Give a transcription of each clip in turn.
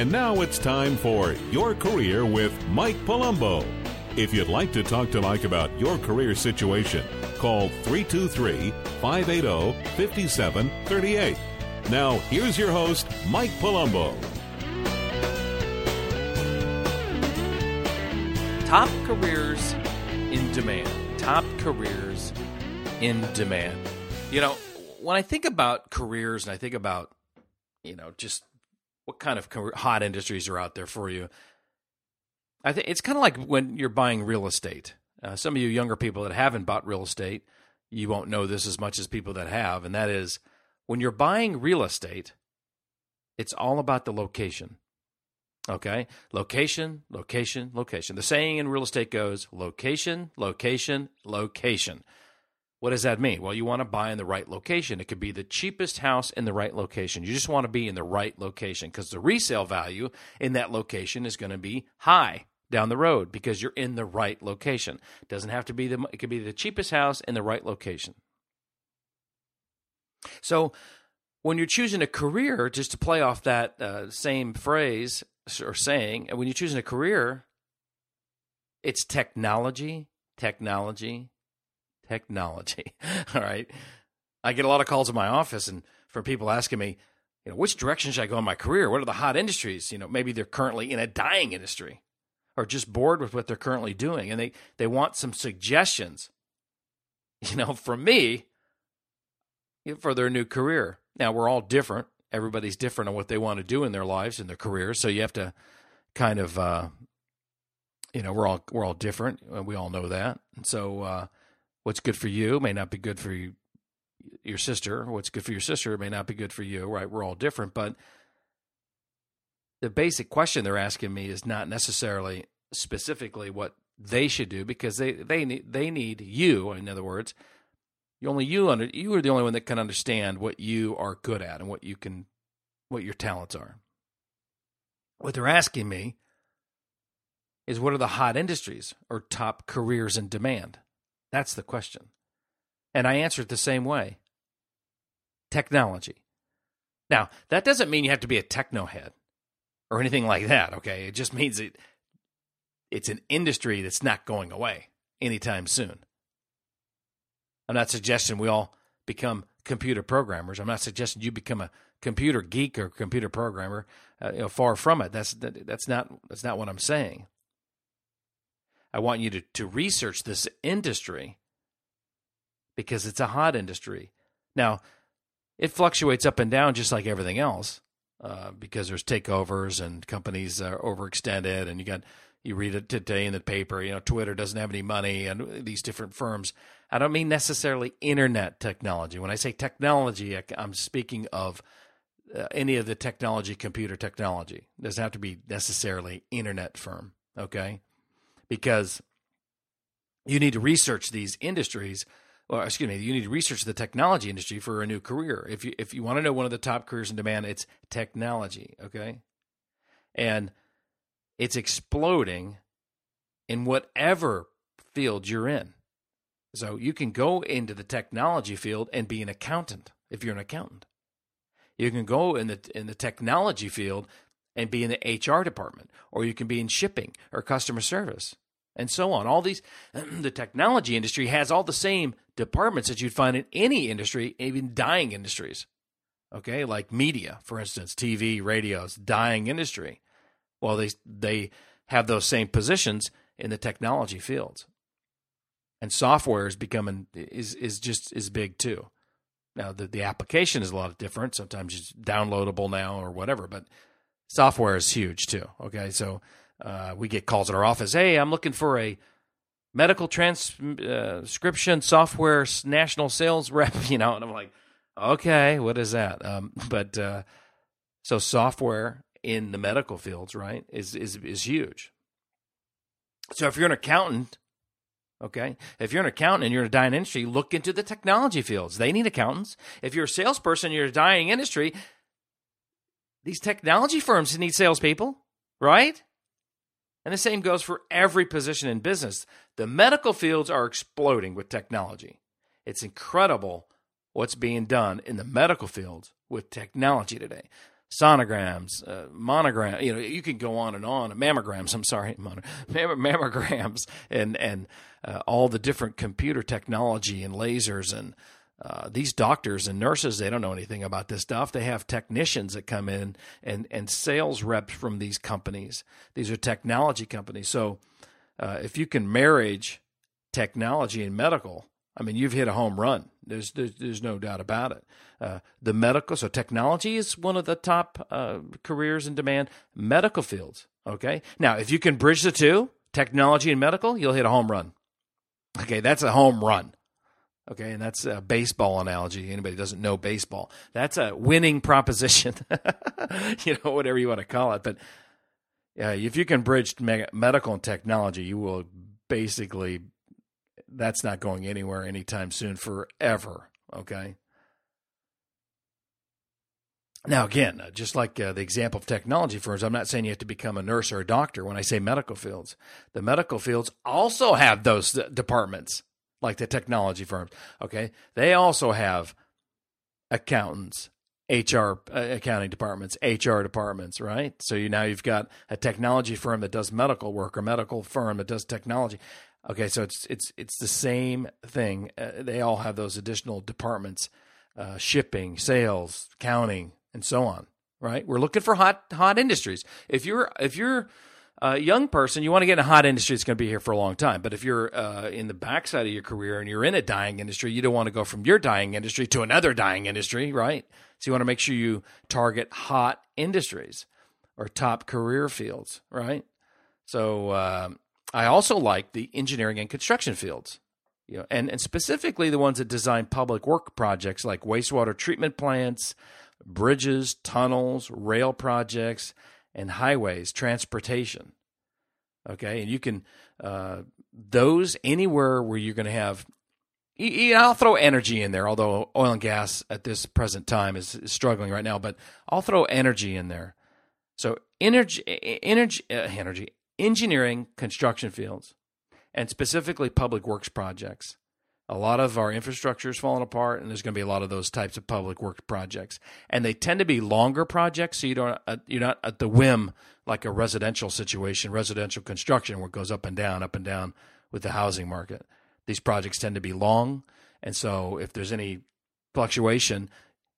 And now it's time for Your Career with Mike Palumbo. If you'd like to talk to Mike about your career situation, call 323 580 5738. Now, here's your host, Mike Palumbo. Top careers in demand. Top careers in demand. You know, when I think about careers and I think about, you know, just what kind of hot industries are out there for you, I think it's kind of like when you're buying real estate. Uh, some of you younger people that haven't bought real estate, you won't know this as much as people that have, and that is when you're buying real estate, it's all about the location. Okay? Location, location, location. The saying in real estate goes location, location, location. What does that mean? Well, you want to buy in the right location. It could be the cheapest house in the right location. You just want to be in the right location because the resale value in that location is going to be high down the road because you're in the right location. It doesn't have to be the it could be the cheapest house in the right location. So, when you're choosing a career, just to play off that uh, same phrase or saying, when you're choosing a career, it's technology, technology, technology. All right. I get a lot of calls in my office and from people asking me, you know, which direction should I go in my career? What are the hot industries? You know, maybe they're currently in a dying industry or just bored with what they're currently doing and they, they want some suggestions, you know, from me for their new career. Now, we're all different. Everybody's different on what they want to do in their lives and their careers. So you have to kind of, uh, you know, we're all we're all different. We all know that. And so, uh, what's good for you may not be good for you, your sister. What's good for your sister may not be good for you. Right? We're all different, but the basic question they're asking me is not necessarily specifically what they should do because they they need they need you. In other words, only you under you are the only one that can understand what you are good at and what you can what your talents are. What they're asking me is what are the hot industries or top careers in demand? That's the question. And I answer it the same way. Technology. Now, that doesn't mean you have to be a techno head or anything like that, okay? It just means it it's an industry that's not going away anytime soon. I'm not suggesting we all become computer programmers. I'm not suggesting you become a computer geek or computer programmer. Uh, you know, far from it. That's that, that's not that's not what I'm saying. I want you to to research this industry because it's a hot industry. Now, it fluctuates up and down just like everything else uh, because there's takeovers and companies are overextended, and you got you read it today in the paper. You know, Twitter doesn't have any money, and these different firms. I don't mean necessarily internet technology. When I say technology, I'm speaking of uh, any of the technology, computer technology. It doesn't have to be necessarily internet firm, okay? Because you need to research these industries. Or excuse me, you need to research the technology industry for a new career. If you if you want to know one of the top careers in demand, it's technology, okay? And it's exploding in whatever field you're in. So you can go into the technology field and be an accountant if you're an accountant. You can go in the in the technology field and be in the HR department, or you can be in shipping or customer service, and so on. All these, the technology industry has all the same departments that you'd find in any industry, even dying industries. Okay, like media, for instance, TV, radios, dying industry. Well, they they have those same positions in the technology fields and software is becoming is is just is big too. Now the the application is a lot different. Sometimes it's downloadable now or whatever, but software is huge too. Okay, so uh, we get calls at our office. Hey, I'm looking for a medical transcription uh, software national sales rep. You know, and I'm like, okay, what is that? Um, but uh, so software in the medical fields, right, is is is huge. So if you're an accountant Okay. If you're an accountant and you're in a dying industry, look into the technology fields. They need accountants. If you're a salesperson, you're a dying industry, these technology firms need salespeople, right? And the same goes for every position in business. The medical fields are exploding with technology. It's incredible what's being done in the medical fields with technology today. sonograms, uh, monogram. You know, you can go on and on. Mammograms. I'm sorry, mono, mammograms, and and uh, all the different computer technology and lasers and uh, these doctors and nurses they don't know anything about this stuff. They have technicians that come in and and sales reps from these companies. These are technology companies. So uh, if you can marriage technology and medical i mean you've hit a home run. There's there's, there's no doubt about it. Uh, the medical so technology is one of the top uh, careers in demand. Medical fields okay? Now if you can bridge the two technology and medical you'll hit a home run. Okay that's a home run Okay, and that's a baseball analogy. Anybody doesn't know baseball, that's a winning proposition. you know, whatever you want to call it. But uh, if you can bridge medical and technology, you will basically. That's not going anywhere anytime soon, forever. Okay. Now, again, uh, just like uh, the example of technology firms, I'm not saying you have to become a nurse or a doctor when I say medical fields. The medical fields also have those departments like the technology firms. Okay, they also have accountants, HR uh, accounting departments, HR departments, right? So you now you've got a technology firm that does medical work or medical firm that does technology. Okay, so it's it's it's the same thing. Uh, they all have those additional departments: uh, shipping, sales, accounting, and so on. Right? We're looking for hot hot industries. If you're if you're a young person, you want to get in a hot industry that's going to be here for a long time. But if you're uh, in the backside of your career and you're in a dying industry, you don't want to go from your dying industry to another dying industry, right? So you want to make sure you target hot industries or top career fields, right? So uh, I also like the engineering and construction fields. You know, and, and specifically the ones that design public work projects like wastewater treatment plants, bridges, tunnels, rail projects, and highways, transportation. Okay, and you can uh, those anywhere where you're going to have. I'll throw energy in there, although oil and gas at this present time is, is struggling right now. But I'll throw energy in there. So energy, energy, uh, energy, engineering, construction fields, and specifically public works projects a lot of our infrastructure is falling apart, and there's going to be a lot of those types of public work projects, and they tend to be longer projects, so you don't uh, you're not at the whim like a residential situation, residential construction where it goes up and down, up and down with the housing market. These projects tend to be long, and so if there's any fluctuation,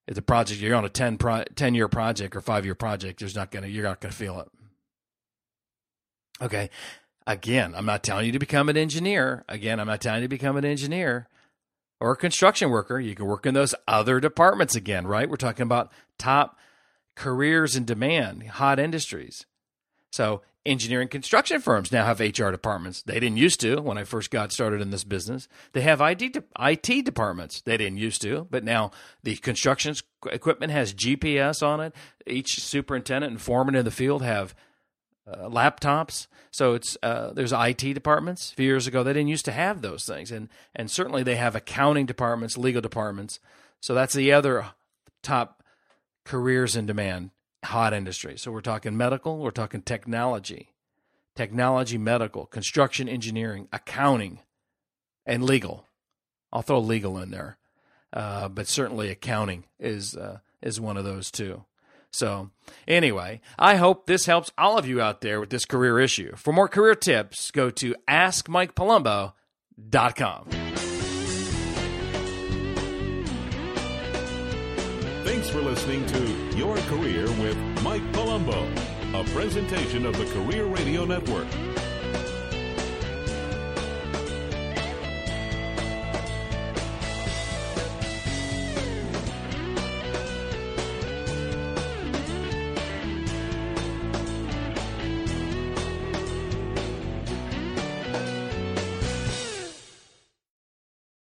if the project you're on a 10, pro, 10 year project or five year project, there's not gonna you're not gonna feel it. Okay, Again, I'm not telling you to become an engineer. Again, I'm not telling you to become an engineer or a construction worker. You can work in those other departments again, right? We're talking about top careers in demand, hot industries. So, engineering construction firms now have HR departments. They didn't used to when I first got started in this business. They have IT, IT departments. They didn't used to, but now the construction equipment has GPS on it. Each superintendent and foreman in the field have uh, laptops. So it's uh, there's IT departments. A few years ago, they didn't used to have those things, and and certainly they have accounting departments, legal departments. So that's the other top careers in demand, hot industry. So we're talking medical, we're talking technology, technology, medical, construction, engineering, accounting, and legal. I'll throw legal in there, uh, but certainly accounting is uh, is one of those too. So, anyway, I hope this helps all of you out there with this career issue. For more career tips, go to askmikepalumbo.com. Thanks for listening to Your Career with Mike Palumbo, a presentation of the Career Radio Network.